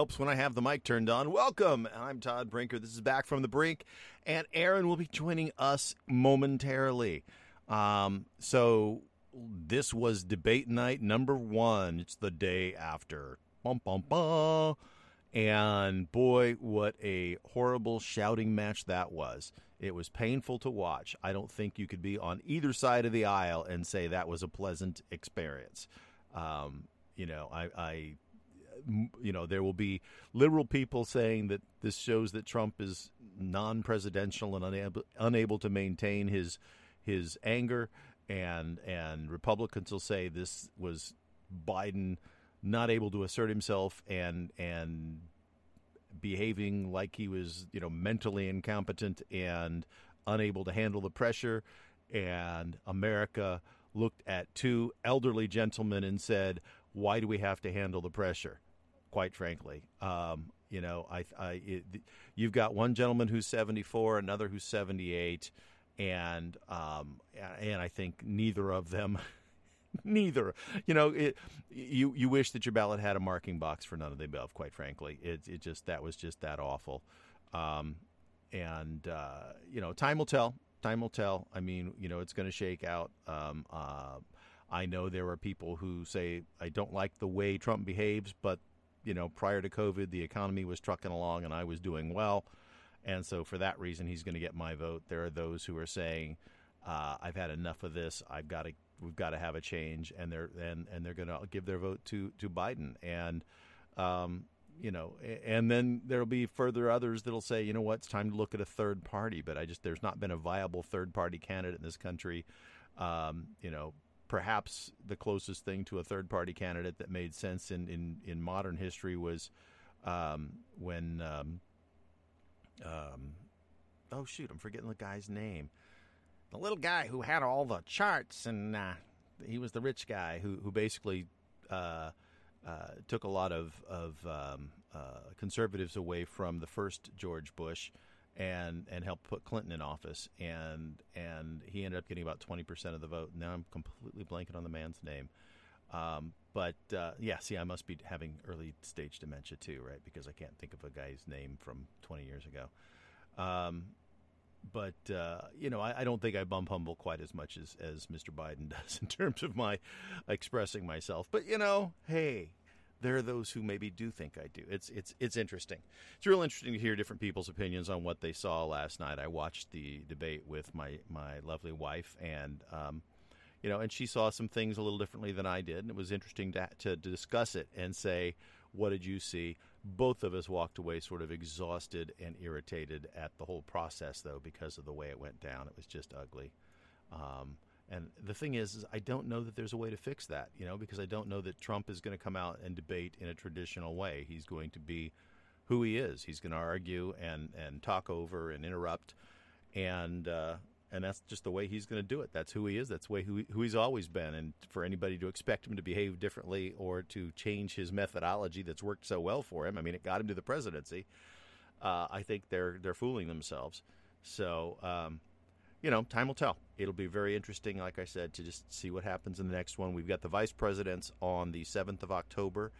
helps when I have the mic turned on. Welcome. I'm Todd Brinker. This is Back from the Brink, and Erin will be joining us momentarily. Um, so this was debate night number one. It's the day after. Bum, bum, bum. And boy, what a horrible shouting match that was. It was painful to watch. I don't think you could be on either side of the aisle and say that was a pleasant experience. Um, you know, I, I you know, there will be liberal people saying that this shows that Trump is non-presidential and unable unable to maintain his his anger, and and Republicans will say this was Biden not able to assert himself and and behaving like he was you know mentally incompetent and unable to handle the pressure and America looked at two elderly gentlemen and said why do we have to handle the pressure quite frankly. Um, you know, I, I it, you've got one gentleman who's 74, another who's 78, and um, and I think neither of them, neither, you know, it, you you wish that your ballot had a marking box for none of the above. Quite frankly, it it just that was just that awful, um, and uh, you know, time will tell. Time will tell. I mean, you know, it's going to shake out. Um, uh, I know there are people who say I don't like the way Trump behaves, but you know, prior to COVID, the economy was trucking along and I was doing well. And so for that reason, he's going to get my vote. There are those who are saying, uh, I've had enough of this. I've got to, we've got to have a change. And they're, and, and they're going to give their vote to, to Biden. And, um, you know, and then there'll be further others that'll say, you know what, it's time to look at a third party. But I just, there's not been a viable third party candidate in this country. Um, you know, perhaps the closest thing to a third party candidate that made sense in, in, in modern history was um, when, um, um, oh, shoot, I'm forgetting the guy's name. The little guy who had all the charts, and uh, he was the rich guy who, who basically uh, uh, took a lot of, of um, uh, conservatives away from the first George Bush and and helped put Clinton in office, and and he ended up getting about twenty percent of the vote. Now I'm completely blanking on the man's name, um, but uh, yeah, see, I must be having early stage dementia too, right? Because I can't think of a guy's name from twenty years ago. Um, but uh, you know, I, I, don't think I bump humble quite as much as as Mr. Biden does in terms of my expressing myself. But you know, hey, there are those who maybe do think I do. It's it's it's interesting. It's real interesting to hear different people's opinions on what they saw last night. I watched the debate with my my lovely wife, and um, you know, and she saw some things a little differently than I did, and it was interesting to to discuss it and say, what did you see? Both of us walked away sort of exhausted and irritated at the whole process, though, because of the way it went down. It was just ugly. Um, and the thing is, is, I don't know that there's a way to fix that, you know, because I don't know that Trump is going to come out and debate in a traditional way. He's going to be who he is. He's going to argue and and talk over and interrupt, and uh, and that's just the way he's going to do it. That's who he is. That's way who, who he's always been. And for anybody to expect him to behave differently or to change his methodology that's worked so well for him, I mean, it got him to the presidency. Uh, I think they're they're fooling themselves. So. Um, you know, time will tell. It'll be very interesting, like I said, to just see what happens in the next one. We've got the vice presidents on the 7th of October,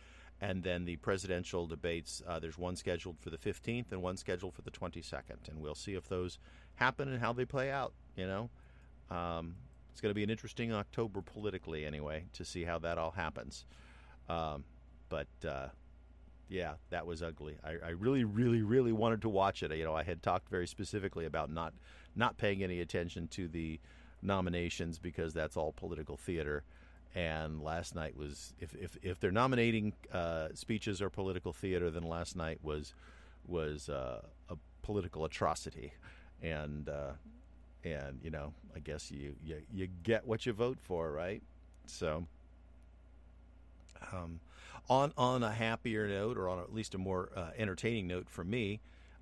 and then the presidential debates. Uh, there's one scheduled for the 15th and one scheduled for the 22nd, and we'll see if those happen and how they play out. You know, um, it's going to be an interesting October politically, anyway, to see how that all happens. Um, but uh, yeah, that was ugly. I, I, really, really, really wanted to watch it. You know, I had talked very specifically about not not paying any attention to the nominations because that's all political theater. And last night was if if, if they're nominating uh, speeches or political theater, then last night was was uh, a political atrocity, and uh, and you know I guess you, you you get what you vote for, right? So. Um, on on a happier note, or on at least a more uh, entertaining note for me,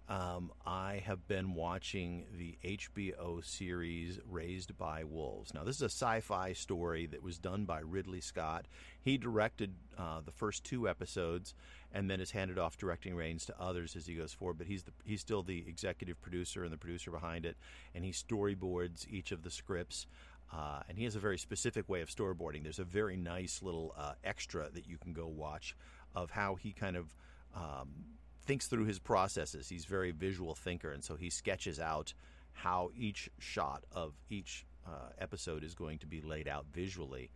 um, I have been watching the HBO series Raised by Wolves. Now, this is a sci fi story that was done by Ridley Scott. He directed uh, the first two episodes and then has handed off directing reins to others as he goes forward. But he's, the, he's still the executive producer and the producer behind it, and he storyboards each of the scripts. Uh, and he has a very specific way of storyboarding. There's a very nice little uh, extra that you can go watch of how he kind of um, thinks through his processes. He's very visual thinker, and so he sketches out how each shot of each uh, episode is going to be laid out visually,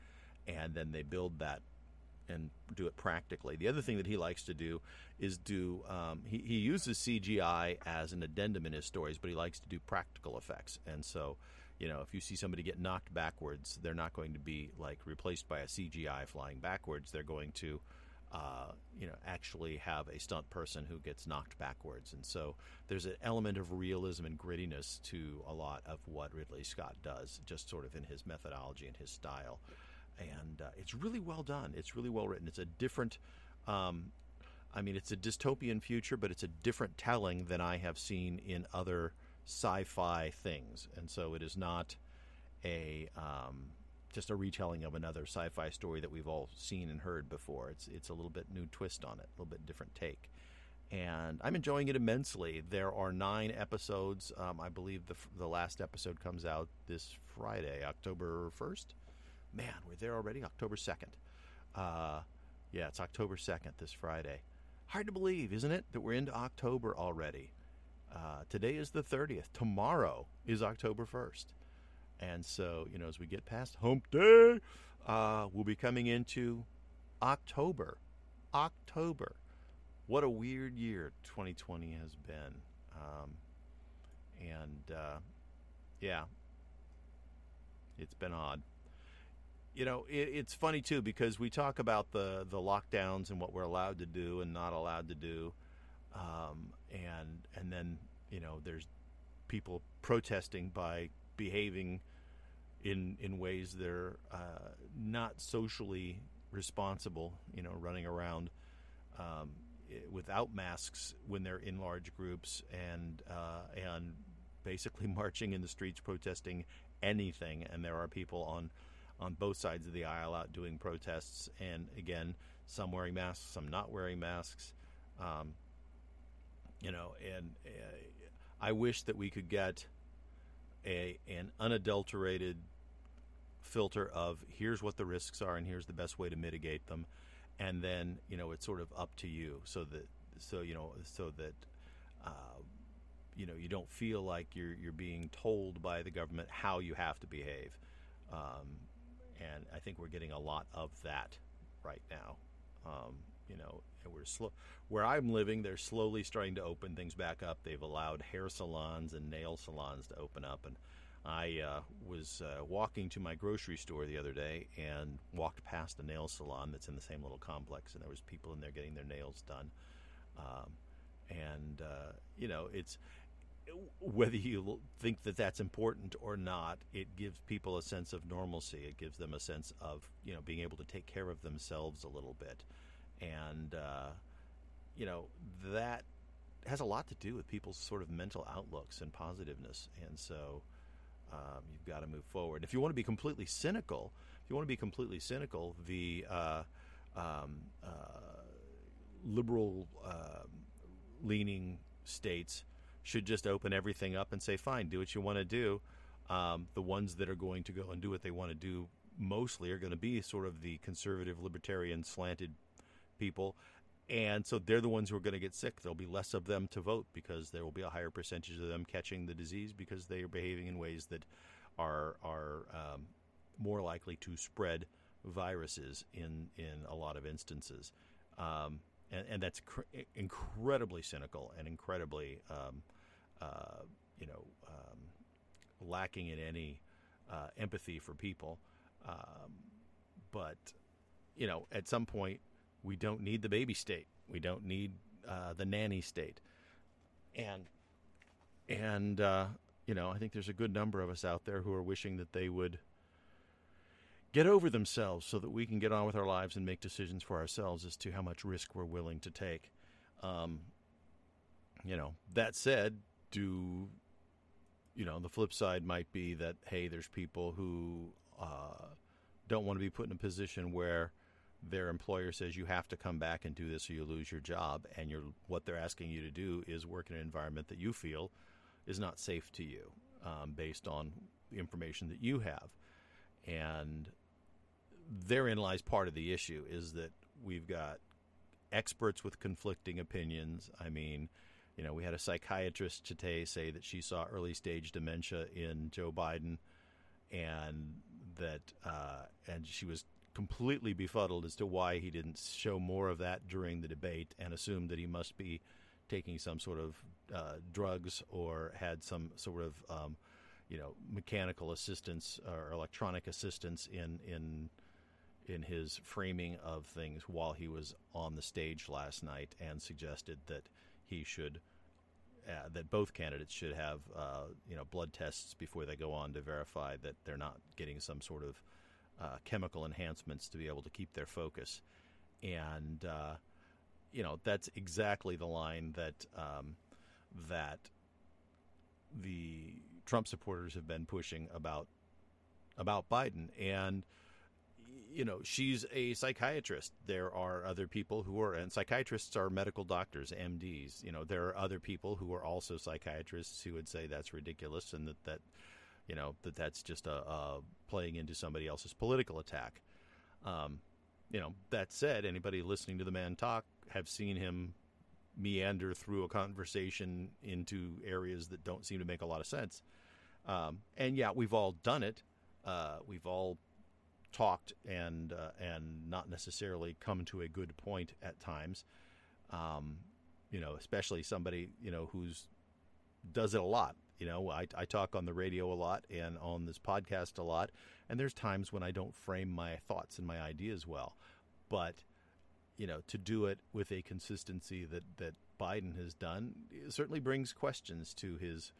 and then they build that and do it practically. The other thing that he likes to do is do um, he, he uses CGI as an addendum in his stories, but he likes to do practical effects, and so. You know, if you see somebody get knocked backwards, they're not going to be like replaced by a CGI flying backwards. They're going to uh, you know, actually have a stunt person who gets knocked backwards. And so there's an element of realism and grittiness to a lot of what Ridley Scott does, just sort of in his methodology and his style. And uh, it's really well done. It's really well written. It's a different, um, I mean, it's a dystopian future, but it's a different telling than I have seen in other sci fi things. And so it is not a. Um, just a retelling of another sci-fi story that we've all seen and heard before. It's it's a little bit new twist on it, a little bit different take, and I'm enjoying it immensely. There are nine episodes. Um, I believe the the last episode comes out this Friday, October first. Man, we're there already. October second. Uh, yeah, it's October second this Friday. Hard to believe, isn't it, that we're into October already? Uh, today is the 30th. Tomorrow is October 1st. And so, you know, as we get past Hump Day, uh, we'll be coming into October. October. What a weird year 2020 has been. Um, and uh, yeah, it's been odd. You know, it, it's funny too because we talk about the the lockdowns and what we're allowed to do and not allowed to do, um, and and then you know there's people protesting by behaving in in ways that are uh, not socially responsible. You know, running around um, without masks when they're in large groups and uh, and basically marching in the streets protesting anything. And there are people on on both sides of the aisle out doing protests. And again, some wearing masks, some not wearing masks. Um, you know, and uh, I wish that we could get a an unadulterated filter of here's what the risks are and here's the best way to mitigate them, and then you know it's sort of up to you so that so you know so that uh, you know you don't feel like you're you're being told by the government how you have to behave, um, and I think we're getting a lot of that right now. Um, you know, we're slow. Where I'm living, they're slowly starting to open things back up. They've allowed hair salons and nail salons to open up, and I uh, was uh, walking to my grocery store the other day and walked past a nail salon that's in the same little complex, and there was people in there getting their nails done. Um, and uh, you know, it's whether you think that that's important or not, it gives people a sense of normalcy. It gives them a sense of you know being able to take care of themselves a little bit, and uh, you know that has a lot to do with people's sort of mental outlooks and positiveness. And so, um, you've got to move forward. If you want to be completely cynical, if you want to be completely cynical, the uh, um, uh, liberal uh, leaning states should just open everything up and say, fine, do what you want to do. Um, the ones that are going to go and do what they want to do mostly are going to be sort of the conservative, libertarian, slanted people and so they're the ones who are going to get sick. There'll be less of them to vote because there will be a higher percentage of them catching the disease because they are behaving in ways that are are um, more likely to spread viruses in in a lot of instances, um, and, and, that's cr- incredibly cynical and incredibly um, uh, you know um, lacking in any uh, empathy for people. Um, but you know, at some point we don't need the baby state. We don't need uh, the nanny state. And and uh, you know, I think there's a good number of us out there who are wishing that they would get over themselves so that we can get on with our lives and make decisions for ourselves as to how much risk we're willing to take. Um, you know, that said, do you know the flip side might be that hey, there's people who uh, don't want to be put in a position where their employer says you have to come back and do this or you lose your job, and you're what they're asking you to do is work in an environment that you feel is not safe to you um, based on the information that you have, and therein lies part of the issue is that we've got experts with conflicting opinions. I mean, you know, we had a psychiatrist today say that she saw early stage dementia in Joe Biden, and that uh, and she was completely befuddled as to why he didn't show more of that during the debate, and assumed that he must be taking some sort of uh, drugs or had some sort of um, you know mechanical assistance or electronic assistance in in in his framing of things while he was on the stage last night, and suggested that he should uh, that both candidates should have uh, you know blood tests before they go on to verify that they're not getting some sort of uh, chemical enhancements to be able to keep their focus, and uh, you know that's exactly the line that um, that the Trump supporters have been pushing about about Biden. And you know, she's a psychiatrist. There are other people who are, and psychiatrists are medical doctors, MDs. You know, there are other people who are also psychiatrists who would say that's ridiculous and that that, you know, that that's just a, a playing into somebody else's political attack. Um, you know, that said, anybody listening to the man talk have seen him meander through a conversation into areas that don't seem to make a lot of sense. Um, and yeah, we've all done it. Uh, we've all talked and uh, and not necessarily come to a good point at times. Um, you know, especially somebody you know who's does it a lot. You know, I, I talk on the radio a lot and on this podcast a lot, and there's times when I don't frame my thoughts and my ideas well. But you know, to do it with a consistency that that Biden has done certainly brings questions to his,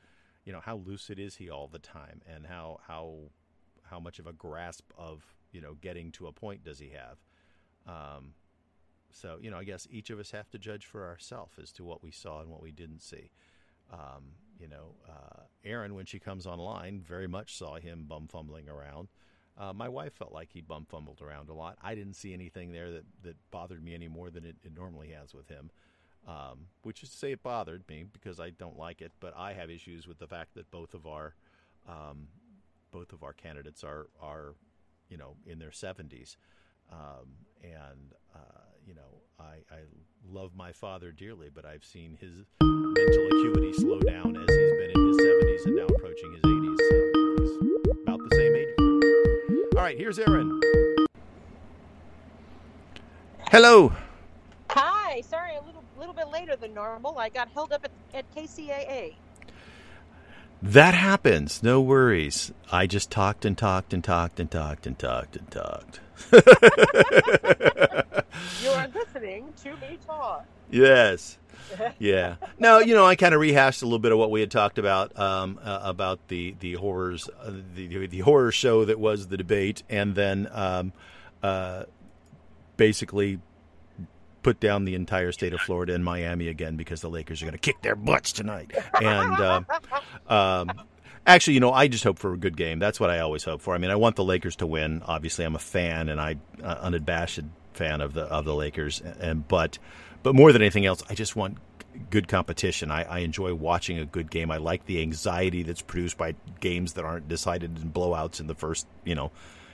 you know, how lucid is he all the time, and how how how much of a grasp of you know, getting to a point does he have? Um, so, you know, I guess each of us have to judge for ourselves as to what we saw and what we didn't see. Um, you know, uh, Erin, when she comes online, very much saw him bum fumbling around. Uh, my wife felt like he bum fumbled around a lot. I didn't see anything there that, that bothered me any more than it, it normally has with him, um, which is to say it bothered me because I don't like it. But I have issues with the fact that both of our um, both of our candidates are are you know, in their 70s. Um, and, uh, you know, I, I love my father dearly, but I've seen his mental acuity slow down as he's been in his 70s and now approaching his 80s. So he's about the same age. All right, here's Erin. Hello. Hi. Sorry, a little little bit later than normal. I got held up at, at KCAA. That happens. No worries. I just talked and talked and talked and talked and talked and talked. you are listening to me talk. Yes. Yeah. No, you know, I kind of rehashed a little bit of what we had talked about um, uh, about the the horrors, uh, the the horror show that was the debate, and then um, uh, basically put down the entire state of Florida and Miami again because the Lakers are going to kick their butts tonight. And uh, um, actually, you know, I just hope for a good game. That's what I always hope for. I mean, I want the Lakers to win. Obviously, I'm a fan and I uh, unabashed fan of the of the Lakers. And but but more than anything else, I just want good competition. I, I enjoy watching a good game. I like the anxiety that's produced by games that aren't decided in blowouts in the first you know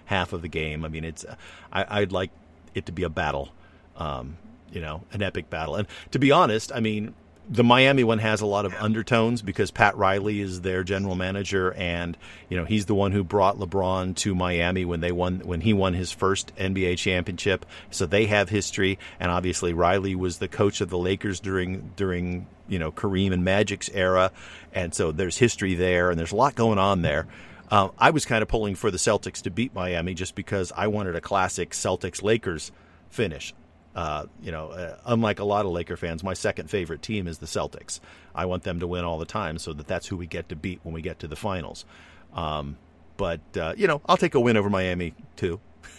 half of the game. I mean, it's I, I'd like it to be a battle. Um, you know, an epic battle. And to be honest, I mean, the Miami one has a lot of undertones because Pat Riley is their general manager, and you know he's the one who brought LeBron to Miami when they won when he won his first NBA championship. So they have history, and obviously Riley was the coach of the Lakers during during you know Kareem and Magic's era, and so there's history there, and there's a lot going on there. Uh, I was kind of pulling for the Celtics to beat Miami just because I wanted a classic Celtics Lakers finish. Uh, you know, uh, unlike a lot of Laker fans, my second favorite team is the Celtics. I want them to win all the time, so that that's who we get to beat when we get to the finals. Um, but uh, you know, I'll take a win over Miami too.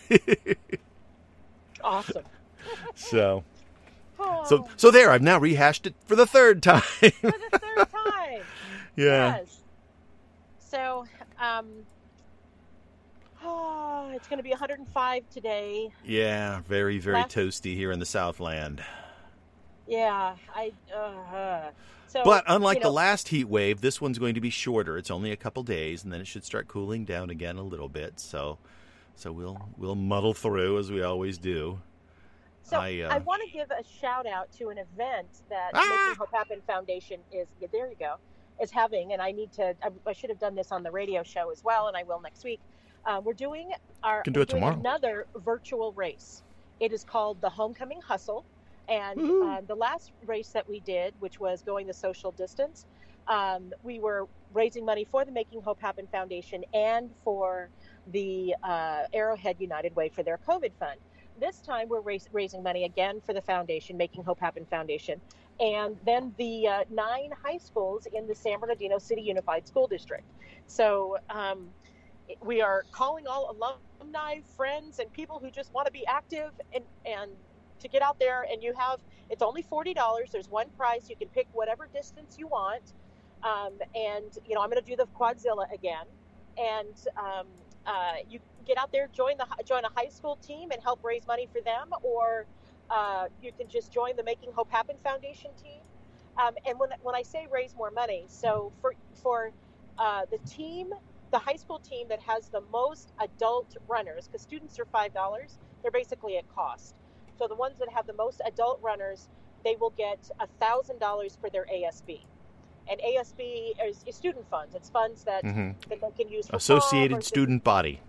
awesome. so, So so there, I've now rehashed it for the third time. for the third time. yeah. Yes. So, um, oh, it's going to be 105 today. Yeah, very very Last- toasty here in the Southland. Yeah, I. Uh, so, But unlike you know, the last heat wave, this one's going to be shorter. It's only a couple days, and then it should start cooling down again a little bit. So, so we'll we'll muddle through as we always do. So I, I, uh, want to give a shout out to an event that Ah! Making Hope Happen Foundation is. Yeah, there you go. Is having, and I need to. I, I should have done this on the radio show as well, and I will next week. Uh, we're doing our Can do it tomorrow. another virtual race. It is called the Homecoming Hustle, and uh, the last race that we did, which was going the social distance, um, we were raising money for the Making Hope Happen Foundation and for the uh, Arrowhead United Way for their COVID fund. This time we're rais- raising money again for the foundation, Making Hope Happen Foundation, and then the uh, nine high schools in the San Bernardino City Unified School District. So um, we are calling all alumni, friends, and people who just want to be active and, and to get out there. And you have, it's only $40. There's one price. You can pick whatever distance you want. Um, and, you know, I'm going to do the Quadzilla again. And um, uh, you get out there, join the join a high school team, and help raise money for them, or uh, you can just join the Making Hope Happen Foundation team. Um, and when when I say raise more money, so for for uh, the team, the high school team that has the most adult runners, because students are five dollars, they're basically at cost. So the ones that have the most adult runners, they will get a thousand dollars for their ASB. And ASB is, is student funds. It's funds that, hmm that they can use for Associated Student Body.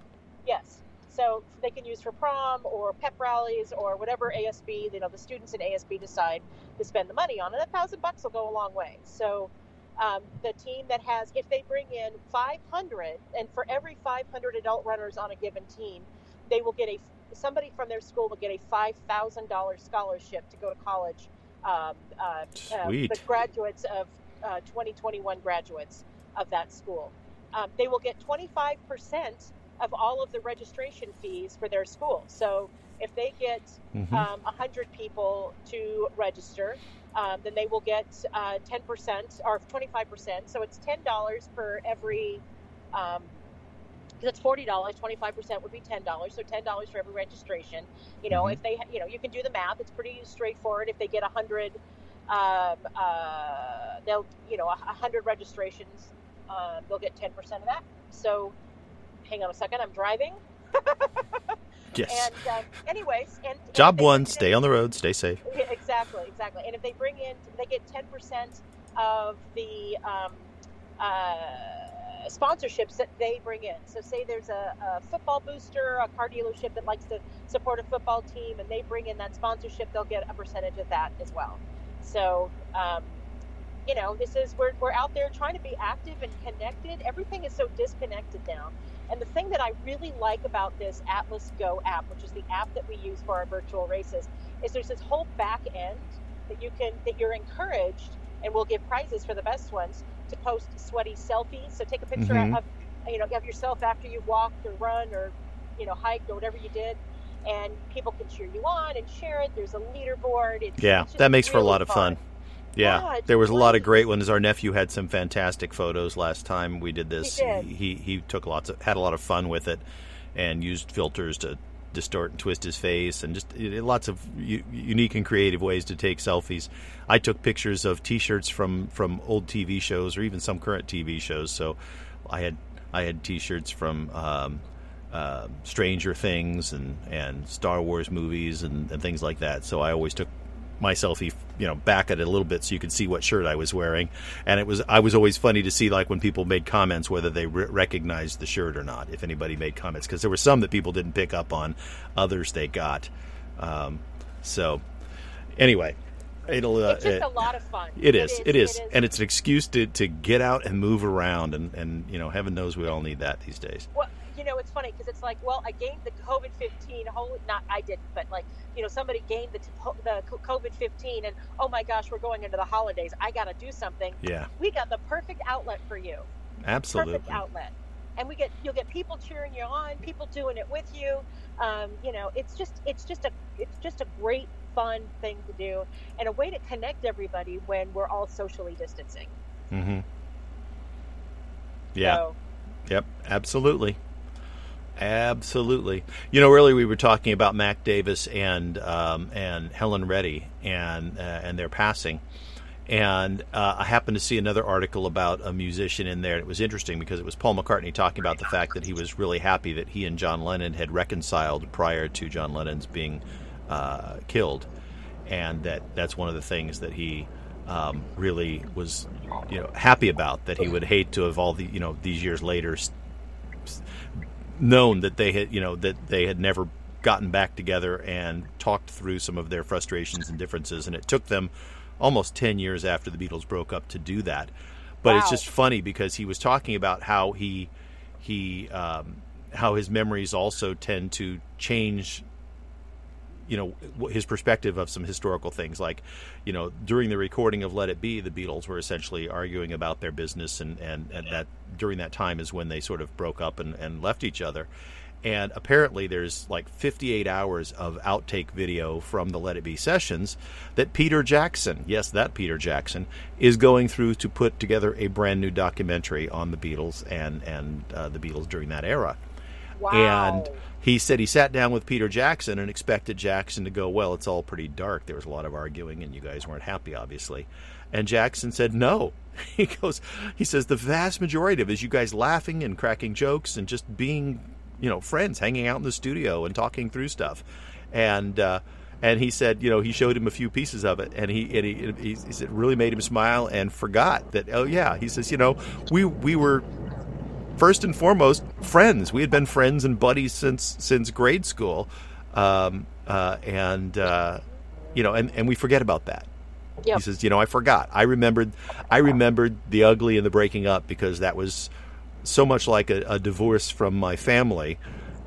Yes. So they can use for prom or pep rallies or whatever ASB, you know, the students in ASB decide to spend the money on. And a thousand bucks will go a long way. So um, the team that has, if they bring in 500, and for every 500 adult runners on a given team, they will get a, somebody from their school will get a $5,000 scholarship to go to college. Um, uh, uh, the graduates of uh, 2021 graduates of that school. Um, they will get 25% of all of the registration fees for their school. So if they get Mhm. um, 100 people to register, um, then they will get uh, 10% or 25%. So it's $10 per every, um, it's $40, 25% would be $10. So $10 for every registration. You know, Mhm. if they, you know, you can do the math. It's pretty straightforward. If they get 100, um, uh, they'll, you know, 100 registrations, uh, they'll get 10% of that. So hang on a second, I'm driving. Yes. And um, anyways, and Job they- one: stay on the road, stay safe. exactly, exactly. And if they bring in, they get ten percent of the um, uh, sponsorships that they bring in. So, say there's a, a football booster, a car dealership that likes to support a football team, and they bring in that sponsorship, they'll get a percentage of that as well. So, um, you know, this is we're we're out there trying to be active and connected. Everything is so disconnected now. And the thing that I really like about this Atlas Go app, which is the app that we use for our virtual races, is there's this whole back end that you can that you're encouraged, and we'll give prizes for the best ones to post sweaty selfies. So take a picture Mhm. of you know of yourself after you've walked or run or you know hiked or whatever you did, and people can cheer you on and share it. There's a leaderboard. It's, Yeah, it's that makes for a lot of fun. Yeah, Yeah, it's there was a lot of great. ones. Our nephew had some fantastic photos last time we did this. He did. he he took lots of had a lot of fun with it, and used filters to distort and twist his face, and just lots of u- unique and creative ways to take selfies. I took pictures of T-shirts from from old TV shows or even some current TV shows. So I had I had T-shirts from. Um, uh, Stranger Things and, and Star Wars movies and, and things like that. So I always took my selfie, you know, back at it a little bit so you could see what shirt I was wearing. And it was I was always funny to see like when people made comments whether they re- recognized the shirt or not. If anybody made comments, because there were some that people didn't pick up on, others they got. Um, so anyway, it'll. Uh, It's just it- a lot of fun. it is, it is, and it's an excuse to, to get out and move around, and, and you know, heaven knows we all need that these days. Well, it's funny because it's like, well, I gained the COVID fifteen. Whole, not I didn't, but like, you know, somebody gained the the COVID fifteen, and oh my gosh, we're going into the holidays. I got to do something. Yeah, We got the perfect outlet for you. absolutely. Perfect outlet. And we get you'll get people cheering you on, people doing it with you. Um, you know, it's just it's just a it's just a great fun thing to do and a way to connect everybody when we're all socially distancing. Mm-hmm. Yeah. So, Yep. Absolutely. Absolutely. You know, earlier we were talking about Mac Davis and um, and Helen Reddy and uh, and their passing. And uh, I happened to see another article about a musician in there. It was interesting because it was Paul McCartney talking about the fact that he was really happy that he and John Lennon had reconciled prior to John Lennon's being uh, killed, and that that's one of the things that he um, really was, you know, happy about. That he would hate to have all the, you know, these years later, known that they had, you know, that they had never gotten back together and talked through some of their frustrations and differences, and it took them almost 10 years after the Beatles broke up to do that. But it's just funny because he was talking about how he he um, how his memories also tend to change you know his perspective of some historical things like you know during the recording of let it be the beatles were essentially arguing about their business and and, and that during that time is when they sort of broke up and, and left each other. And apparently there's like 58 hours of outtake video from the let it be sessions that peter jackson yes that peter jackson is going through to put together a brand new documentary on the beatles and and uh, the beatles during that era wow. and he said he sat down with Peter Jackson and expected Jackson to go, Well, it's all pretty dark. There was a lot of arguing, and you guys weren't happy, obviously. And Jackson said, No. He goes, He says, The vast majority of it is you guys laughing and cracking jokes and just being, you know, friends, hanging out in the studio and talking through stuff. And, uh, and he said, you know, he showed him a few pieces of it, and he and he, he, he said, it really made him smile and forgot that. Oh yeah, he says, you know, we we were first and foremost friends. We had been friends and buddies since since grade school, um, uh, and uh, you know, and, and we forget about that. Yep. He says, you know, I forgot. I remembered. I remembered the ugly and the breaking up because that was so much like a, a divorce from my family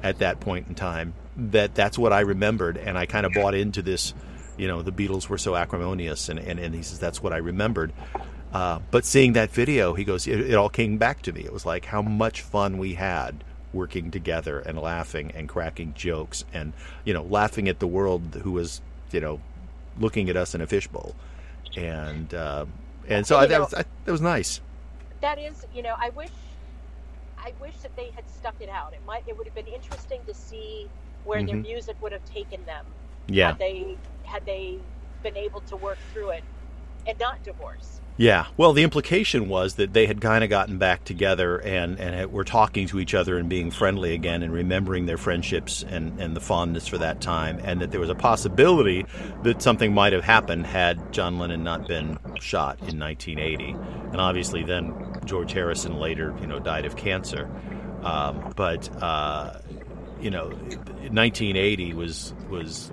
at that point in time that that's what I remembered, and I kind of bought into this. You know, the Beatles were so acrimonious, and, and, and he says that's what I remembered. Uh, but seeing that video, he goes, it, it all came back to me. It was like how much fun we had working together and laughing and cracking jokes and you know laughing at the world who was you know looking at us in a fishbowl, and uh, and so I, that know- was I, that was nice. that is, you know, I wish, I wish that they had stuck it out. It might, it would have been interesting to see where their Mhm. music would have taken them Yeah, had they had they been able to work through it and not divorce. Yeah. Well, the implication was that they had kind of gotten back together and, and were talking to each other and being friendly again and remembering their friendships and, and the fondness for that time, and that there was a possibility that something might have happened had John Lennon not been shot in 1980. And obviously, then George Harrison later, you know, died of cancer. Um, but uh, you know, 1980 was was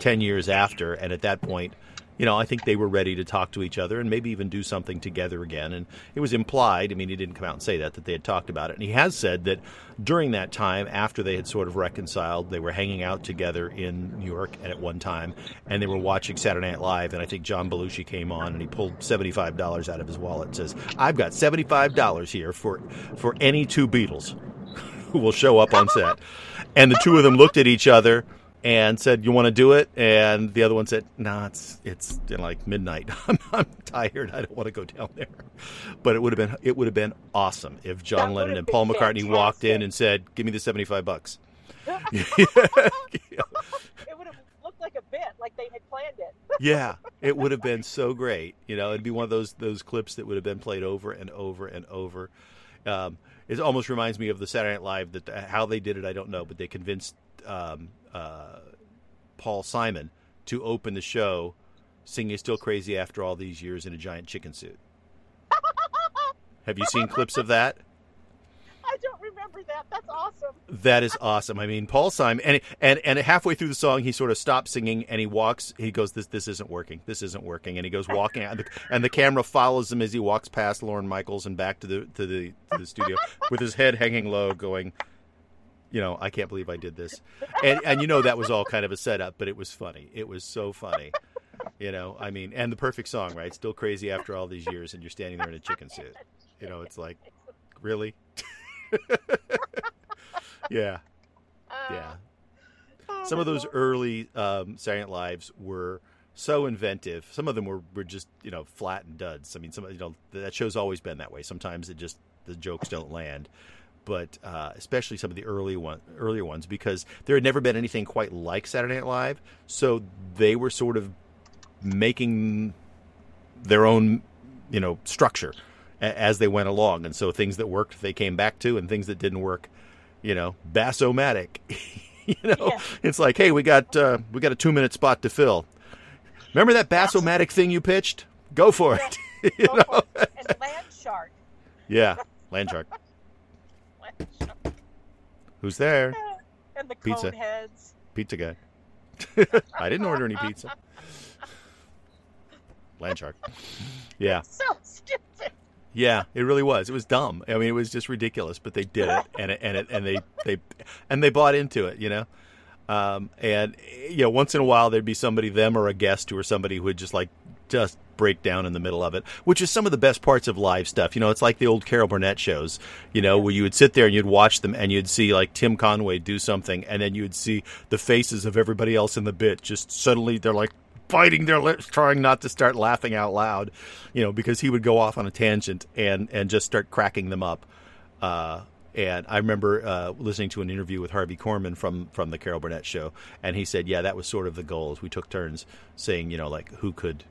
10 years after and at that point you know i think they were ready to talk to each other and maybe even do something together again and it was implied i mean he didn't come out and say that that they had talked about it and he has said that during that time after they had sort of reconciled they were hanging out together in new york at one time and they were watching saturday night live and i think john belushi came on and he pulled $75 out of his wallet and says i've got $75 here for for any two beatles who will show up on set. And the two of them looked at each other and said, "You want to do it?" And the other one said, "No, nah, it's it's like midnight. I'm, I'm tired. I don't want to go down there." But it would have been it would have been awesome if John That Lennon and Paul McCartney walked in and said, "Give me the seventy five bucks." It would have looked like a bit, like they had planned it. yeah, it would have been so great. You know, it'd be one of those those clips that would have been played over and over and over. Um, it almost reminds me of the Saturday Night Live. That how they did it, I don't know, but they convinced um, uh, Paul Simon to open the show singing "Still Crazy" after all these years in a giant chicken suit. Have you seen clips of that? I don't remember that. That's awesome. That is awesome. I mean, Paul Simon, and and and halfway through the song, he sort of stops singing and he walks. He goes, "This this isn't working. This isn't working." And he goes walking and the, and the camera follows him as he walks past Lorne Michaels and back to the to the to the studio with his head hanging low, going, "You know, I can't believe I did this." And and you know that was all kind of a setup, but it was funny. It was so funny. You know, I mean, and the perfect song, right? Still crazy after all these years, and you're standing there in a chicken suit. You know, it's like, really? yeah. Yeah. Some of those early um, Night Lives were so inventive. Some of them were, were just you know flat and duds. I mean, some you know that show's always been that way. Sometimes it just the jokes don't land, but uh, especially some of the early one earlier ones because there had never been anything quite like Saturday Night Live. So they were sort of making their own you know structure a- as they went along, and so things that worked they came back to, and things that didn't work, you know, bassomatic. you know, Yeah. it's like, hey, we got uh, we got a two minute spot to fill. Remember that bassomatic thing you pitched? Go for it. you Go know? for it. And land shark. Yeah, land shark. Who's there? And the Pizza. heads. Pizza guy. I didn't order any pizza. Land shark. Yeah, So stupid. yeah, it really was. It was dumb. I mean, it was just ridiculous, but they did it, and it, and it, and they they and they bought into it. You know, um, and you know, once in a while there'd be somebody, them or a guest, who or somebody who would just like just break down in the middle of it, which is some of the best parts of live stuff. You know, it's like the old Carol Burnett shows, you know, where you would sit there and you'd watch them and you'd see like Tim Conway do something and then you'd see the faces of everybody else in the bit just suddenly they're like biting their lips trying not to start laughing out loud, you know, because he would go off on a tangent and and just start cracking them up. Uh and I remember uh, listening to an interview with Harvey Korman from from the Carol Burnett show, and he said, "Yeah, that was sort of the goal. We took turns saying, you know, like who could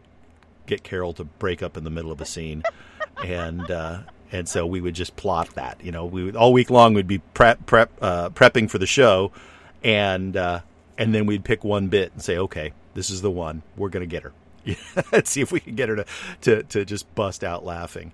get Carol to break up in the middle of a scene, and uh, and so we would just plot that. You know, we would, all week long we'd be prep prep uh, prepping for the show, and uh, and then we'd pick one bit and say, okay, this is the one we're gonna get her. Let's see if we can get her to, to to just bust out laughing.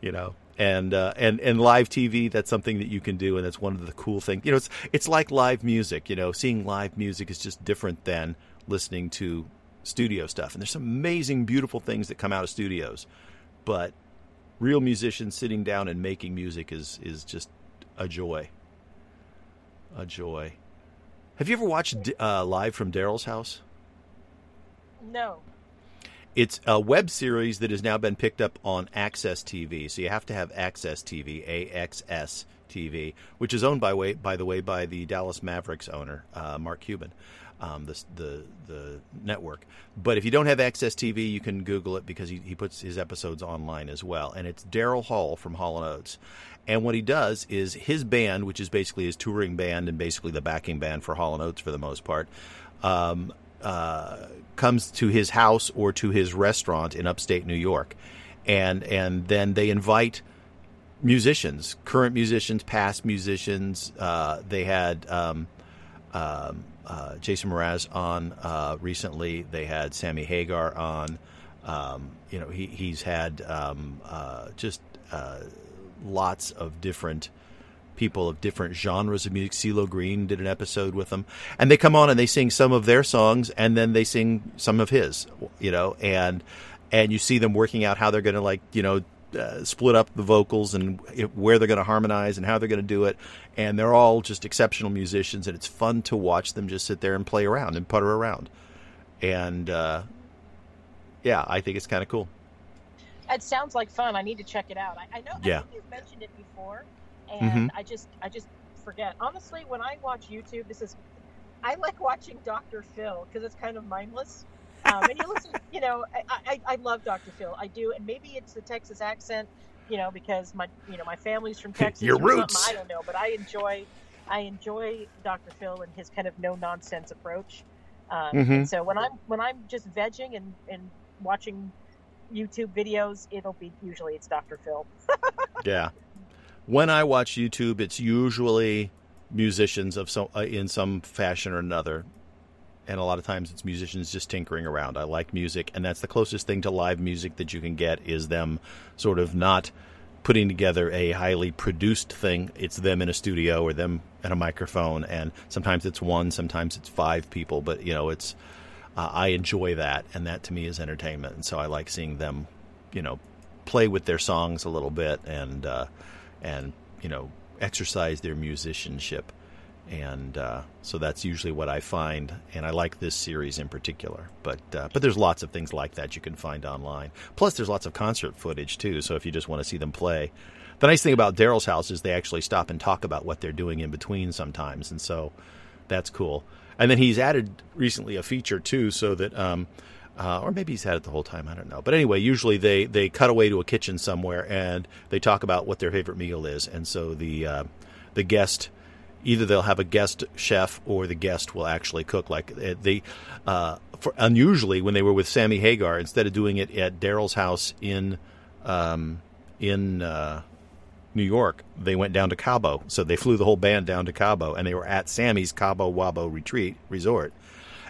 You know. And uh, and and live TV, that's something that you can do, and that's one of the cool things. You know, it's it's like live music. You know, seeing live music is just different than listening to studio stuff. And there's some amazing, beautiful things that come out of studios, but real musicians sitting down and making music is is just a joy. A joy. Have you ever watched uh, live from Daryl's house? No. It's a web series that has now been picked up on Access TV. So you have to have Access TV, AXS TV, which is owned by way by the way by the Dallas Mavericks owner, uh, Mark Cuban, um, the the the network. But if you don't have Access TV, you can Google it because he, he puts his episodes online as well. And it's Daryl Hall from Hall and Oates. And what he does is his band, which is basically his touring band and basically the backing band for Hall and Oates for the most part, um, uh, comes to his house or to his restaurant in upstate New York, and and then they invite musicians, current musicians, past musicians. Uh, they had um, um, uh, Jason Mraz on uh, recently. They had Sammy Hagar on. Um, you know, he he's had um, uh, just uh, lots of different people of different genres of music. CeeLo Green did an episode with them, and they come on and they sing some of their songs, and then they sing some of his. You know, and and you see them working out how they're going to like you know uh, split up the vocals and it, where they're going to harmonize and how they're going to do it. And they're all just exceptional musicians, and it's fun to watch them just sit there and play around and putter around. And uh, yeah, I think it's kind of cool. It sounds like fun. I need to check it out. I, I know. Yeah. I think you've mentioned it before, and Mhm. I just, I just forget. Honestly, when I watch YouTube, this is, I like watching Dr. Phil because it's kind of mindless. Um, and you listen, you know, I, I, I love Dr. Phil. I do, and maybe it's the Texas accent, you know, because my, you know, my family's from Texas. Your roots. I don't know, but I enjoy, I enjoy Dr. Phil and his kind of no nonsense approach. Um, Mhm. and so when I'm when I'm just vegging and, and watching YouTube videos, it'll be usually it's Dr. Phil. Yeah. When I watch YouTube, it's usually musicians of some uh, in some fashion or another, and a lot of times it's musicians just tinkering around. I like music, and that's the closest thing to live music that you can get is them sort of not putting together a highly produced thing. It's them in a studio or them at a microphone, and sometimes it's one, sometimes it's five people. But you know, it's uh, I enjoy that, and that to me is entertainment, and so I like seeing them, you know, play with their songs a little bit and uh, and you know exercise their musicianship, and uh, so that's usually what I find, and I like this series in particular. But uh, but there's lots of things like that you can find online. Plus, there's lots of concert footage too. So if you just want to see them play. The nice thing about Daryl's house is they actually stop and talk about what they're doing in between sometimes, and so That's cool. And then he's added recently a feature too, so that, um, uh, or maybe he's had it the whole time. I don't know. But anyway, usually they they cut away to a kitchen somewhere and they talk about what their favorite meal is, and so the uh, the guest either they'll have a guest chef or the guest will actually cook. Like uh, they, uh, for unusually when they were with Sammy Hagar, instead of doing it at Daryl's house in um, in uh, New York, they went down to Cabo. So they flew the whole band down to Cabo, and they were at Sammy's Cabo Wabo retreat resort.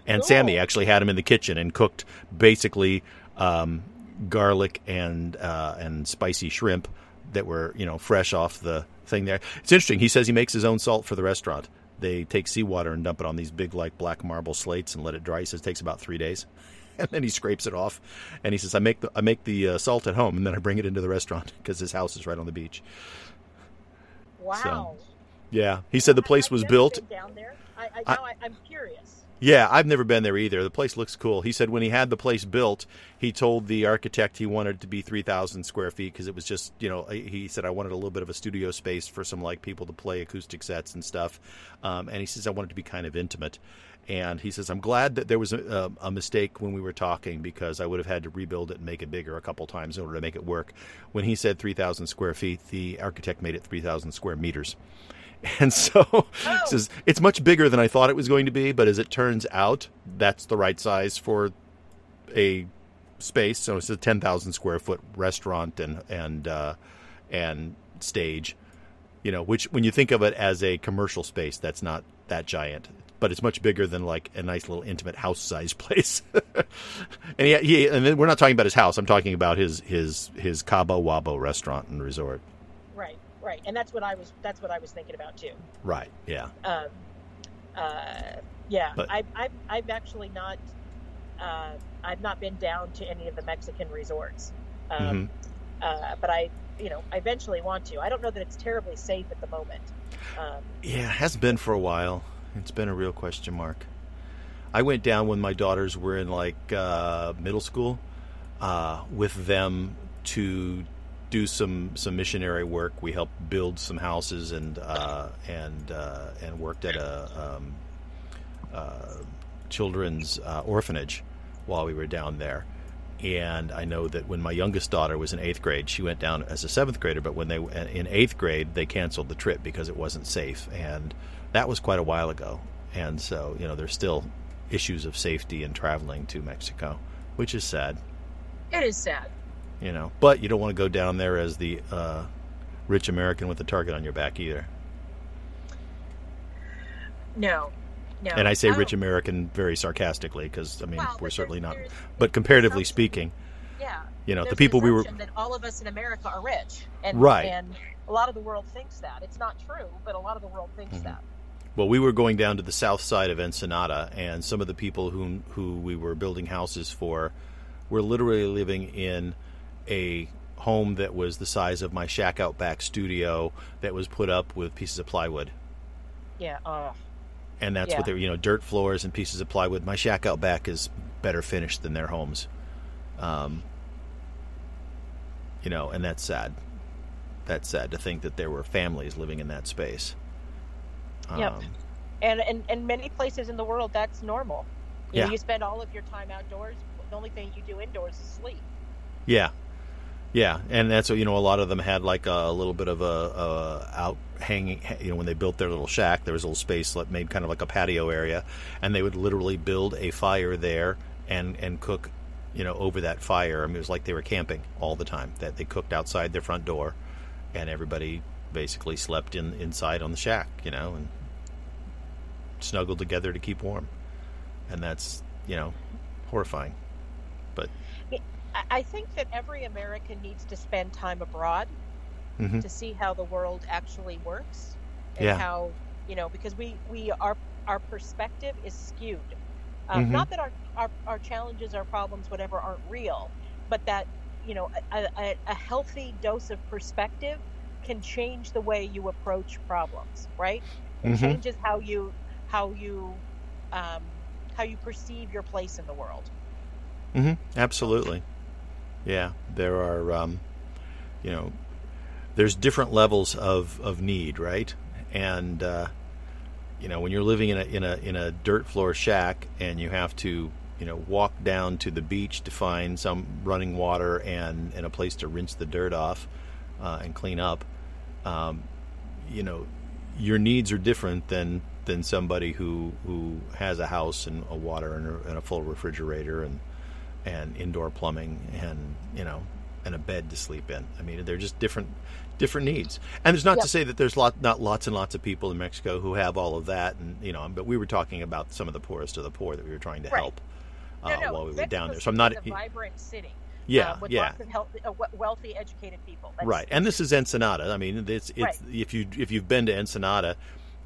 And Cool. Sammy actually had him in the kitchen and cooked basically um, garlic and uh, and spicy shrimp that were you know fresh off the thing there. It's interesting. He says he makes his own salt for the restaurant. They take seawater and dump it on these big like black marble slates and let it dry. He says it takes about three days. And then he scrapes it off, and he says, "I make the I make the uh, salt at home, and then I bring it into the restaurant because his house is right on the beach." Wow. Yeah, he said the place was built. down there. I, I, now I, I'm curious. Yeah, I've never been there either. The place looks cool. He said when he had the place built, he told the architect he wanted it to be 3,000 square feet because it was just, you know, he said, I wanted a little bit of a studio space for some like people to play acoustic sets and stuff. Um, and he says, I wanted to be kind of intimate. And he says, I'm glad that there was a, a mistake when we were talking because I would have had to rebuild it and make it bigger a couple times in order to make it work. When he said 3,000 square feet, the architect made it 3,000 square meters. And so Oh. says it's much bigger than I thought it was going to be, but as it turns out, that's the right size for a space. So it's a ten thousand square foot restaurant and and uh, and stage. You know, which when you think of it as a commercial space, that's not that giant, but it's much bigger than like a nice little intimate house size place. and he, he and then we're not talking about his house. I'm talking about his his his Cabo Wabo restaurant and resort. Right, and that's what I was. That's what I was thinking about too. Right. Yeah. Um, uh, yeah, But- I, I've I've actually not. Uh, I've not been down to any of the Mexican resorts, um, Mhm. uh, but I, you know, I eventually want to. I don't know that it's terribly safe at the moment. Um, Yeah, it has been for a while. It's been a real question mark. I went down when my daughters were in like uh, middle school uh, with them to do some some missionary work. We helped build some houses and uh, and uh, and worked at a um, uh, children's uh, orphanage while we were down there. And I know that when my youngest daughter was in eighth grade, she went down as a seventh grader. But when they in eighth grade, they canceled the trip because it wasn't safe, and that was quite a while ago. And so, you know, there's still issues of safety in traveling to Mexico, which is sad. it is sad. You know, but you don't want to go down there as the uh, rich American with a target on your back either. No, no. And I say don't- rich American very sarcastically because I mean well, we're certainly not. But comparatively speaking, Yeah. you know, the people we were that all of us in America are rich, and Right. and a lot of the world thinks that it's not true, but a lot of the world thinks Mhm. that. Well, we were going down to the south side of Ensenada, and some of the people who who we were building houses for were literally living in a home that was the size of my shack out back studio that was put up with pieces of plywood. Yeah. Uh, And that's Yeah. what they were, you know, dirt floors and pieces of plywood. My shack out back is better finished than their homes. Um, you know, and that's sad. That's sad to think that there were families living in that space. Yep. Um, and and and many places in the world that's normal. You know, Yeah. you spend all of your time outdoors. The only thing you do indoors is sleep. Yeah, yeah, and that's what you know. A lot of them had like a, little bit of a, a out hanging. You know, when they built their little shack, there was a little space that made kind of like a patio area, and they would literally build a fire there and and cook. You know, over that fire. I mean, it was like they were camping all the time. That they cooked outside their front door, and everybody basically slept in inside on the shack. You know, and snuggled together to keep warm, and that's you know horrifying. I, I think that every American needs to spend time abroad hmm to see how the world actually works, and Yeah. how you know because we we our our perspective is skewed. Um, Mhm. Not that our, our our challenges, our problems, whatever, aren't real, but that you know a, a, a healthy dose of perspective can change the way you approach problems. Right? It Mhm. changes how you how you um, how you perceive your place in the world. hmm Absolutely. Yeah, there are, um, you know, there's different levels of, of need, right? And, uh, you know, when you're living in a in a in a dirt floor shack and you have to you know walk down to the beach to find some running water and and a place to rinse the dirt off uh, and clean up. Um, you know, your needs are different than than somebody who who has a house and a water and a, and a full refrigerator and and indoor plumbing and you know and a bed to sleep in. I mean, they're just different different needs. And it's not Yep. to say that there's lot not lots and lots of people in Mexico who have all of that and you know, but we were talking about some of the poorest of the poor that we were trying to Right. help uh, no, no, while we were down there. So I'm not a vibrant city. yeah, uh, with yeah. lots of health, uh, wealthy, educated people. That's, Right, and this is Ensenada. I mean, it's it's Right. if you if you've been to Ensenada,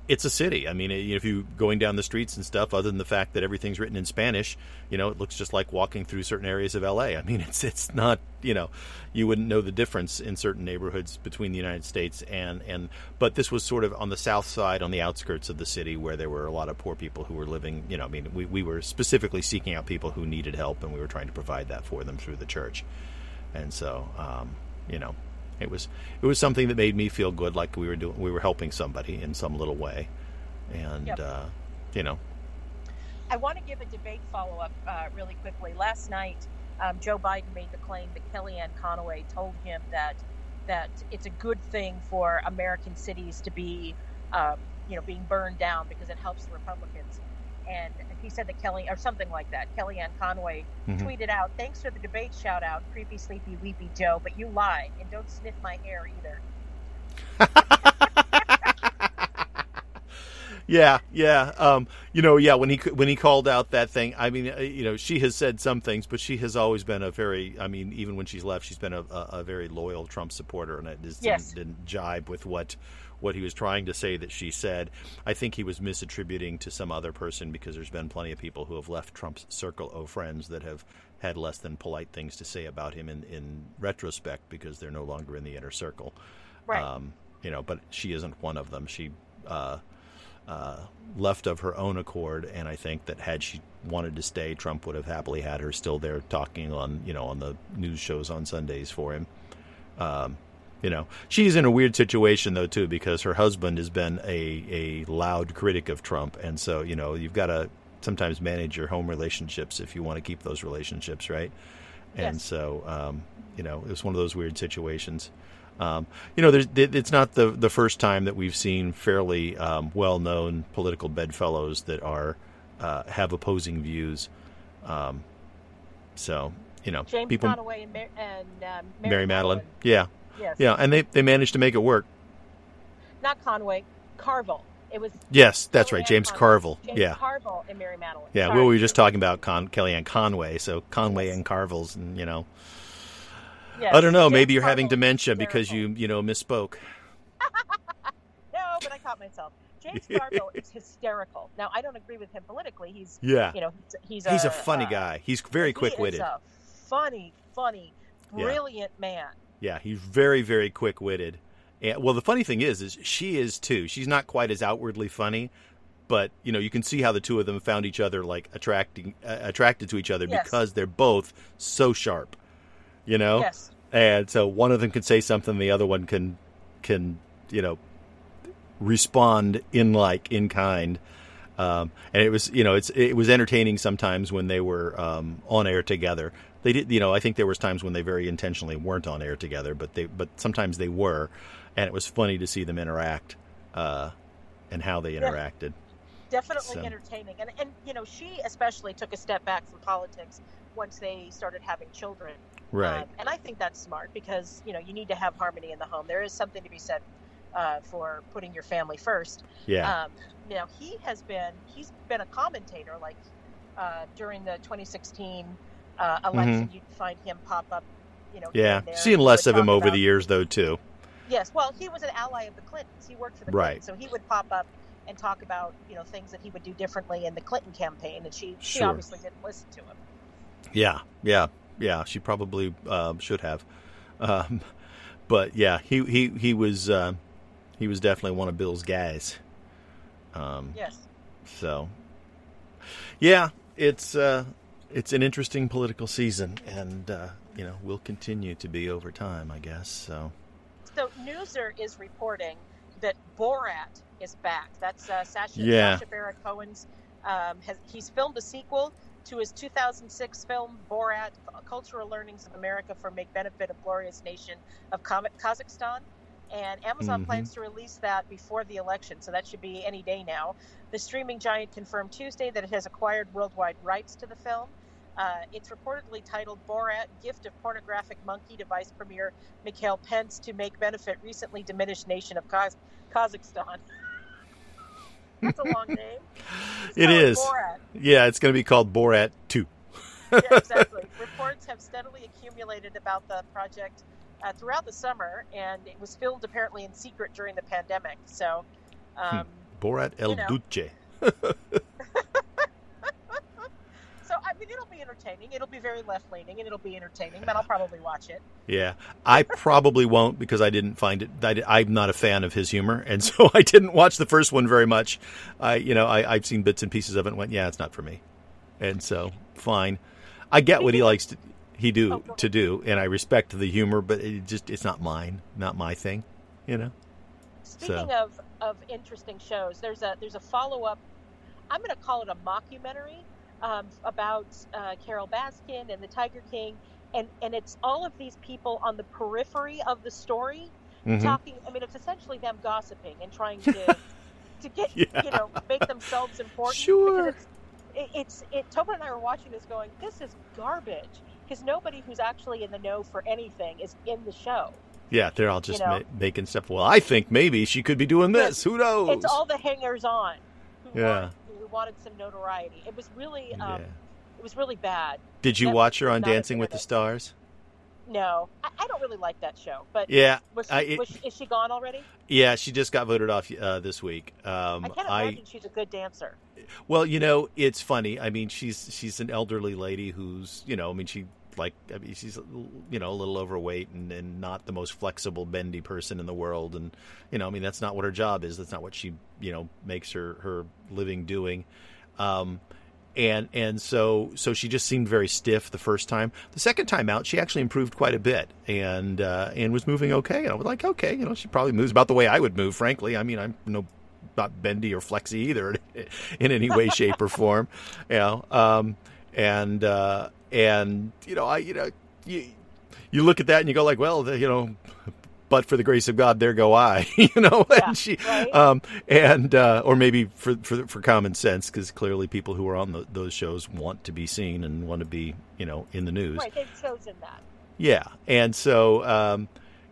it's a city. I mean, if you going down the streets and stuff, other than the fact that everything's written in Spanish, you know, it looks just like walking through certain areas of L.A. I mean, it's it's not you know, you wouldn't know the difference in certain neighborhoods between the United States and and but this was sort of on the south side, on the outskirts of the city, where there were a lot of poor people who were living. You know, I mean, we we were specifically seeking out people who needed help, and we were trying to provide that for them through the church and so um, you know it was it was something that made me feel good like we were doing we were helping somebody in some little way and Yep. uh, you know I want to give a debate follow up uh, really quickly. Last night, um, Joe Biden made the claim that Kellyanne Conway told him that that it's a good thing for American cities to be, um, you know, being burned down because it helps the Republicans. And he said that Kelly, or something like that. Kellyanne Conway Mhm. tweeted out, "Thanks for the debate shout out, creepy, sleepy, weepy Joe, but you lied and don't sniff my hair either." yeah yeah um, you know yeah when he when he called out that thing i mean uh, you know she has said some things but she has always been a very i mean even when she's left she's been a, a, a very loyal trump supporter and it just Yes. didn't, didn't jibe with what what he was trying to say that she said i think he was misattributing to some other person because there's been plenty of people who have left trump's circle of friends that have had less than polite things to say about him in, in retrospect because they're no longer in the inner circle Right. um, you know, but she isn't one of them. She uh, uh, left of her own accord, and I think that had she wanted to stay, Trump would have happily had her still there talking on you know on the news shows on Sundays for him. Um, you know, she's in a weird situation though too because her husband has been a a loud critic of Trump, and so you know you've got to sometimes manage your home relationships if you want to keep those relationships right. And so, um, you know, it was one of those weird situations. Um, you know, there's, it's not the the first time that we've seen fairly um, well known political bedfellows that are uh, have opposing views. Um, so, you know, James people, Conway and, Mar- and um, Mary, Mary Matalin, yeah, Yes. yeah, and they they managed to make it work. Not Conway, Carville. It was Yes, that's right, James Conway. Carville, James yeah. Carville and Mary Matalin. Yeah, Sorry. we were just talking about Con- Kellyanne Conway, so Conway and Carville's, and you know, Yes. I don't know, James maybe you're having Carville is dementia because you you know misspoke. No, but I caught myself. James Carville is hysterical. Now, I don't agree with him politically. He's, Yeah, you know, he's, he's he's a, a funny uh, guy. He's very he quick witted. a funny, funny, Yeah. brilliant man. Yeah, he's very, very quick witted. And well, the funny thing is, is she is too. She's not quite as outwardly funny, but you know, you can see how the two of them found each other like attracting, uh, attracted to each other Yes. because they're both so sharp. You know, Yes. and so one of them can say something, the other one can, can you know, respond in like in kind. Um, and it was, you know, it's it was entertaining sometimes when they were um, on air together. They did, you know, I think there was times when they very intentionally weren't on air together, but they, but sometimes they were, and it was funny to see them interact, uh, and how they interacted. Definitely So- entertaining. And, and, you know, she especially took a step back from politics once they started having children. Right. Um, and I think that's smart because, you know, you need to have harmony in the home. There is something to be said uh, for putting your family first. yeah. Um, you know, he has been he's been a commentator like uh, during the 2016 uh, election. You'd find him pop up. You know, Mm-hmm. yeah. Seeing less of him over about- the years, though, too. Yes, well, he was an ally of the Clintons. He worked for the Right. Clintons, so he would pop up and talk about you know things that he would do differently in the Clinton campaign, and she she Sure. obviously didn't listen to him. Yeah, yeah, yeah. She probably um, should have, um, but yeah, he he he was uh, he was definitely one of Bill's guys. Um, Yes. So, yeah, it's uh, it's an interesting political season, and uh, you know will continue to be over time, I guess. So, So Newser is reporting that Borat is back. That's uh, Sacha, Yeah. Sacha Baron Cohen's. Um, has, he's filmed a sequel to his 2006 film Borat: Cultural Learnings of America for Make Benefit of Glorious Nation of Kazakhstan. And Amazon Mhm. plans to release that before the election, so that should be any day now. The streaming giant confirmed Tuesday that it has acquired worldwide rights to the film. Uh, it's reportedly titled Borat Gift of Pornographic Monkey to Vice Premier Mikhail Pence to make benefit recently diminished nation of Kaz- Kazakhstan. That's a long name. It's So is. Borat. Yeah, it's going to be called Borat 2. Yeah, exactly. Reports have steadily accumulated about the project uh, throughout the summer, and it was filmed apparently in secret during the pandemic. So, um, Borat El You know. Duce. so I mean, it'll be entertaining. It'll be very left leaning, and it'll be entertaining. But I'll probably watch it. Yeah, I probably won't because I didn't find it. I, am not a fan of his humor, and so I didn't watch the first one very much. I, you know, I, I've seen bits and pieces of it, and went, yeah, it's not for me, and so fine. I get what he likes to he do Oh, to do, and I respect the humor, but it just it's not mine, not my thing, you know. Speaking of of interesting shows, there's a there's a follow up. I'm going to call it a mockumentary um, about uh, Carole Baskin and the Tiger King, and and it's all of these people on the periphery of the story Mhm. talking. I mean, it's essentially them gossiping and trying to to get Yeah. you know make themselves important. Sure. It's, it, it's it. Tobin and I were watching this, going, "This is garbage," because nobody who's actually in the know for anything is in the show. Yeah, they're all just You know. ma- making stuff. Well, I think maybe she could be doing this. Who knows? It's all the hangers on who, Yeah. wanted, who wanted some notoriety. It was really, um, Yeah. it was really bad. Did you Netflix watch her on Dancing with the. Stars? No, I, I don't really like that show. But Yeah, was she, I- it- was she, is she gone already? yeah, she just got voted off uh, this week. Um, I can't imagine she's a good dancer. Well, you know, it's funny. I mean, she's she's an elderly lady who's, you know, I mean, she like, I mean, she's you know a little overweight and, and not the most flexible, bendy person in the world, and you know, I mean, that's not what her job is. That's not what she, you know, makes her her living doing. Um, and and so so she just seemed very stiff the first time. The second time out, she actually improved quite a bit and uh, and was moving okay. And I was like, okay, you know, she probably moves about the way I would move. Frankly, I mean, I'm no not bendy or flexy either in any way, shape, or form. You know, um, and uh, and you know, I you know you you look at that and you go like, well, you know. But for the grace of God, there go I. you know, Yeah, and she, right? um, and uh, or maybe for for, for common sense, because clearly people who are on the, those shows want to be seen and want to be, you know, in the news. Right, they've chosen that. Yeah, and so um,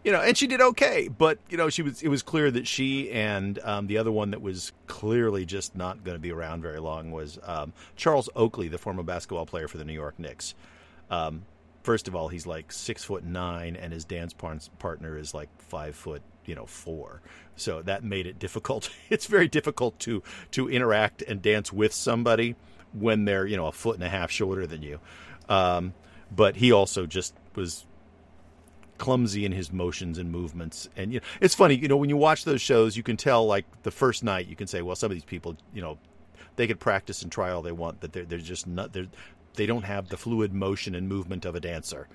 you know, and she did okay, but you know, she was. It was clear that she and um, the other one that was clearly just not going to be around very long was um, Charles Oakley, the former basketball player for the New York Knicks. Um, first of all, he's like six foot nine, and his dance par- partner is like five foot, you know, four. So that made it difficult. It's very difficult to to interact and dance with somebody when they're you know a foot and a half shorter than you. Um, but he also just was clumsy in his motions and movements. And you know, it's funny, you know, when you watch those shows, you can tell like the first night, you can say, well, some of these people, you know, they could practice and try all they want, but they're they're just not they're they don't have the fluid motion and movement of a dancer.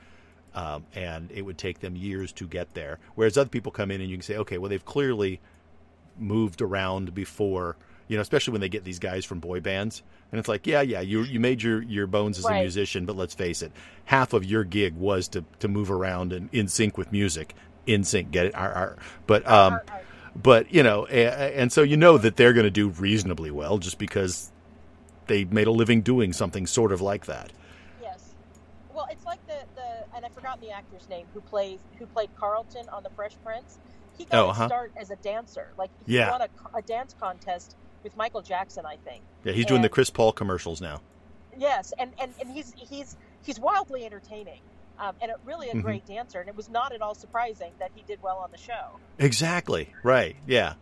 Um, and it would take them years to get there. Whereas other people come in and you can say, okay, well, they've clearly moved around before, you know, especially when they get these guys from boy bands. And it's like, yeah, yeah, you you made your, your bones as a musician, but let's face it, half of your gig was to, to move around and in sync with music. In sync, get it? Ar, ar. But um, Ar, but you know, a, a- and so you know that they're going to do reasonably well just because they made a living doing something sort of like that. Yes. Well, it's like the, the and I've forgotten the actor's name who plays who played Carlton on The Fresh Prince. He got Oh, uh-huh. start as a dancer. Like he Yeah. won a, a dance contest with Michael Jackson, I think. Yeah, he's doing the Chris Paul commercials now. Yes, and, and, and he's he's he's wildly entertaining. Um, and a, really a Mhm. great dancer, and it was not at all surprising that he did well on the show. Exactly. Right. Yeah.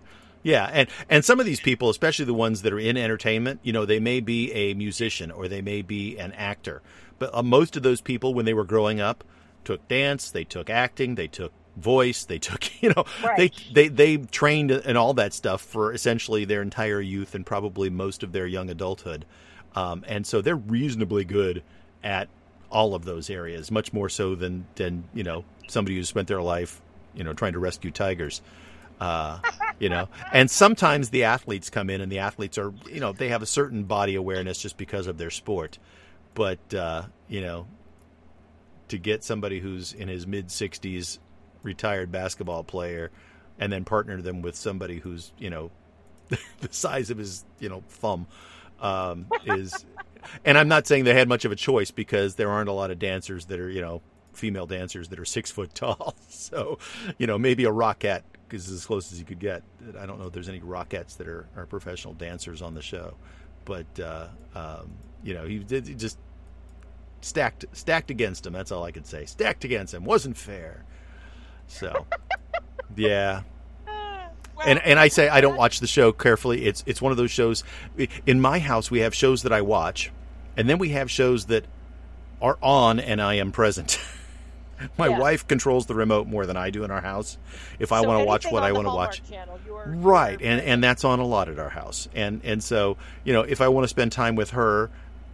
Yeah, and and some of these people, especially the ones that are in entertainment, you know, they may be a musician or they may be an actor, but uh, most of those people, when they were growing up, took dance, they took acting, they took voice, they took, you know, Right. they they they trained and all that stuff for essentially their entire youth and probably most of their young adulthood, um, and so they're reasonably good at all of those areas, much more so than than you know somebody who spent their life, you know, trying to rescue tigers. Uh, you know. And sometimes the athletes come in, and the athletes are, you know, they have a certain body awareness just because of their sport. But uh, you know, to get somebody who's in his mid sixties, retired basketball player, and then partner them with somebody who's, you know, the size of his, you know, thumb, um, is. and I'm not saying they had much of a choice because there aren't a lot of dancers that are, you know, female dancers that are six foot tall. So, you know, maybe a rockette is as close as you could get. I don't know if there's any rockettes that are, are professional dancers on the show, but uh, um, you know, he did he just stacked stacked against him. That's all I could say. Stacked against him wasn't fair. So, yeah. And and I say I don't watch the show carefully. It's it's one of those shows. In my house, we have shows that I watch, and then we have shows that are on and I am present. My yeah. wife controls the remote more than I do in our house. If I want to watch what I want to watch, channel, you're, right, you're and and that's on a lot at our house. And and so you know, if I want to spend time with her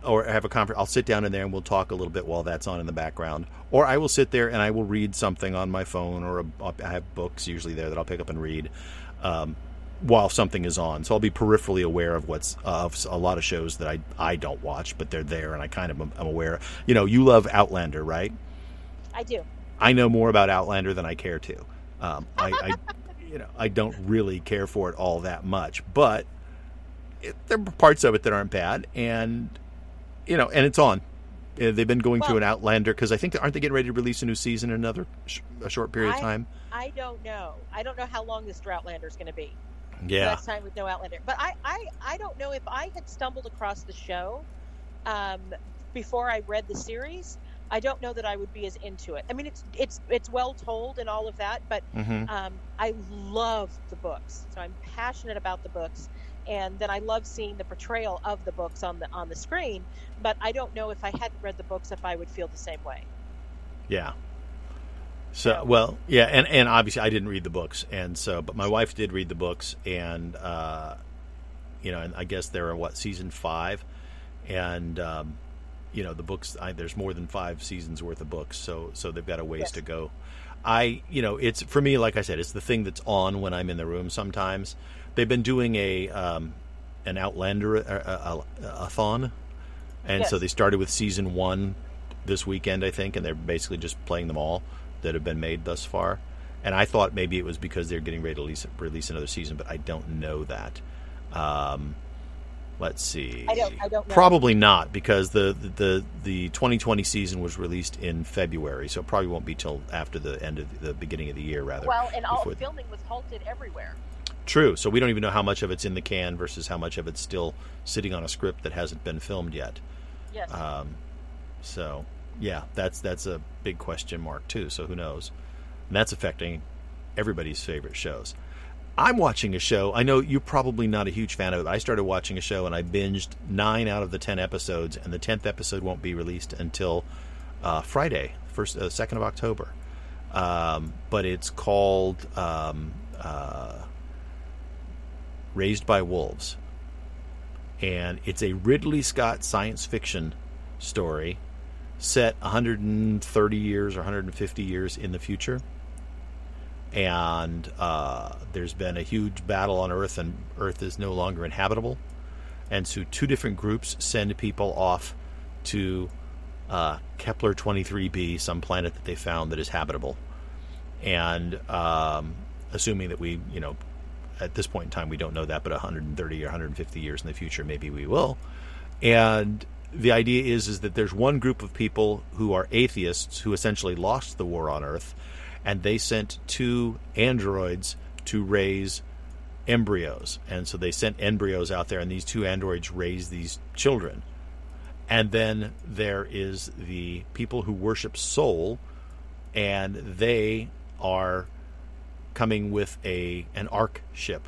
or have a conference, I'll sit down in there and we'll talk a little bit while that's on in the background. Or I will sit there and I will read something on my phone, or a, I have books usually there that I'll pick up and read. Um, while something is on. So I'll be peripherally aware of what's uh, of a lot of shows that I I don't watch, but they're there, and I kind of am aware. You know, you love Outlander, right? I do. I know more about Outlander than I care to. Um, I, I you know, I don't really care for it all that much, but it, there are parts of it that aren't bad, and you know, and it's on. They've been going well, through an Outlander because I think aren't they getting ready to release a new season in another sh- a short period I, of time? I don't know. I don't know how long this Outlander is going to be. Yeah. Last time with no Outlander, but I, I I don't know if I had stumbled across the show um, before I read the series. I don't know that I would be as into it. I mean, it's it's it's well told and all of that, but mm-hmm. um, I love the books, so I'm passionate about the books, and then I love seeing the portrayal of the books on the on the screen. But I don't know if I hadn't read the books if I would feel the same way. Yeah. So well, yeah, and and obviously I didn't read the books, and so but my wife did read the books, and uh, you know, and I guess they're in what season five, and um, you know the books. I, there's more than five seasons worth of books, so so they've got a ways yes. to go. I you know it's for me like I said it's the thing that's on when I'm in the room. Sometimes they've been doing a um, an Outlander a, a, a, a thon, and yes. so they started with season one this weekend I think, and they're basically just playing them all that have been made thus far. And I thought maybe it was because they're getting ready to release, release another season, but I don't know that. Um, let's see. I don't. I don't. Know. Probably not because the, the the 2020 season was released in February, so it probably won't be till after the end of the, the beginning of the year, rather. Well, and all filming was halted everywhere. True. So we don't even know how much of it's in the can versus how much of it's still sitting on a script that hasn't been filmed yet. Yes. Um, so yeah, that's that's a big question mark too. So who knows? And that's affecting everybody's favorite shows. I'm watching a show. I know you're probably not a huge fan of it. I started watching a show and I binged nine out of the ten episodes, and the tenth episode won't be released until uh, Friday, first uh, second of October. Um, but it's called um, uh, Raised by Wolves, and it's a Ridley Scott science fiction story set 130 years or 150 years in the future. And uh, there's been a huge battle on Earth, and Earth is no longer inhabitable. And so, two different groups send people off to uh, Kepler 23b, some planet that they found that is habitable. And um, assuming that we, you know, at this point in time, we don't know that, but 130 or 150 years in the future, maybe we will. And the idea is is that there's one group of people who are atheists who essentially lost the war on Earth, and they sent two androids to raise embryos, and so they sent embryos out there, and these two androids raised these children. And then there is the people who worship Sol, and they are coming with a an ark ship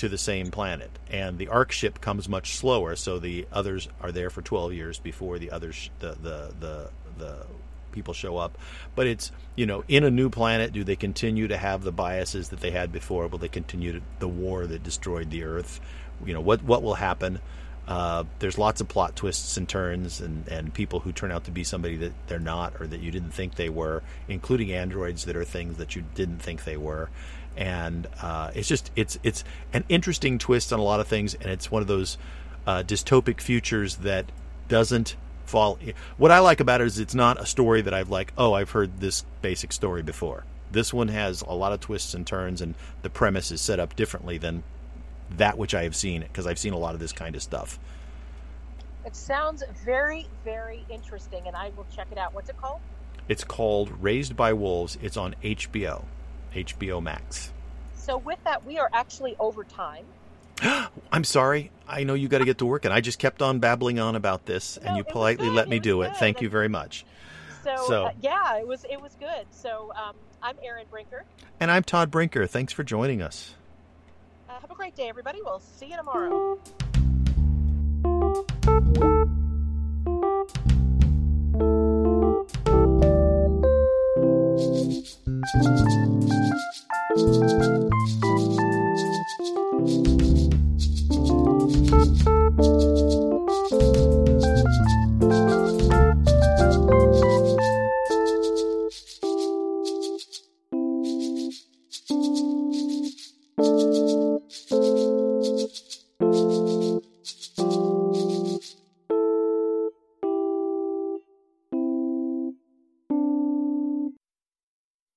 to the same planet. And the ark ship comes much slower, so the others are there for 12 years before the others, the, the, the, the people show up. But it's, you know, in a new planet, do they continue to have the biases that they had before? Will they continue to, the war that destroyed the Earth? You know, what, what will happen? Uh, there's lots of plot twists and turns, and, and people who turn out to be somebody that they're not or that you didn't think they were, including androids that are things that you didn't think they were and uh, it's just it's it's an interesting twist on a lot of things, and it's one of those uh, dystopic futures that doesn't fall. What I like about it is it's not a story that I've like, oh, I've heard this basic story before. This one has a lot of twists and turns, and the premise is set up differently than that which I have seen because I've seen a lot of this kind of stuff. It sounds very, very interesting, and I will check it out. What's it called? It's called Raised by Wolves. It's on HBO, HBO Max. So, with that, we are actually over time. I'm sorry. I know you got to get to work, and I just kept on babbling on about this, No, and you politely let me do it. Thank you very much. So, So- uh, yeah, it was it was good. So um, I'm Erin Brinker. And I'm Todd Brinker. Thanks for joining us have a great day, everybody. We'll see you tomorrow.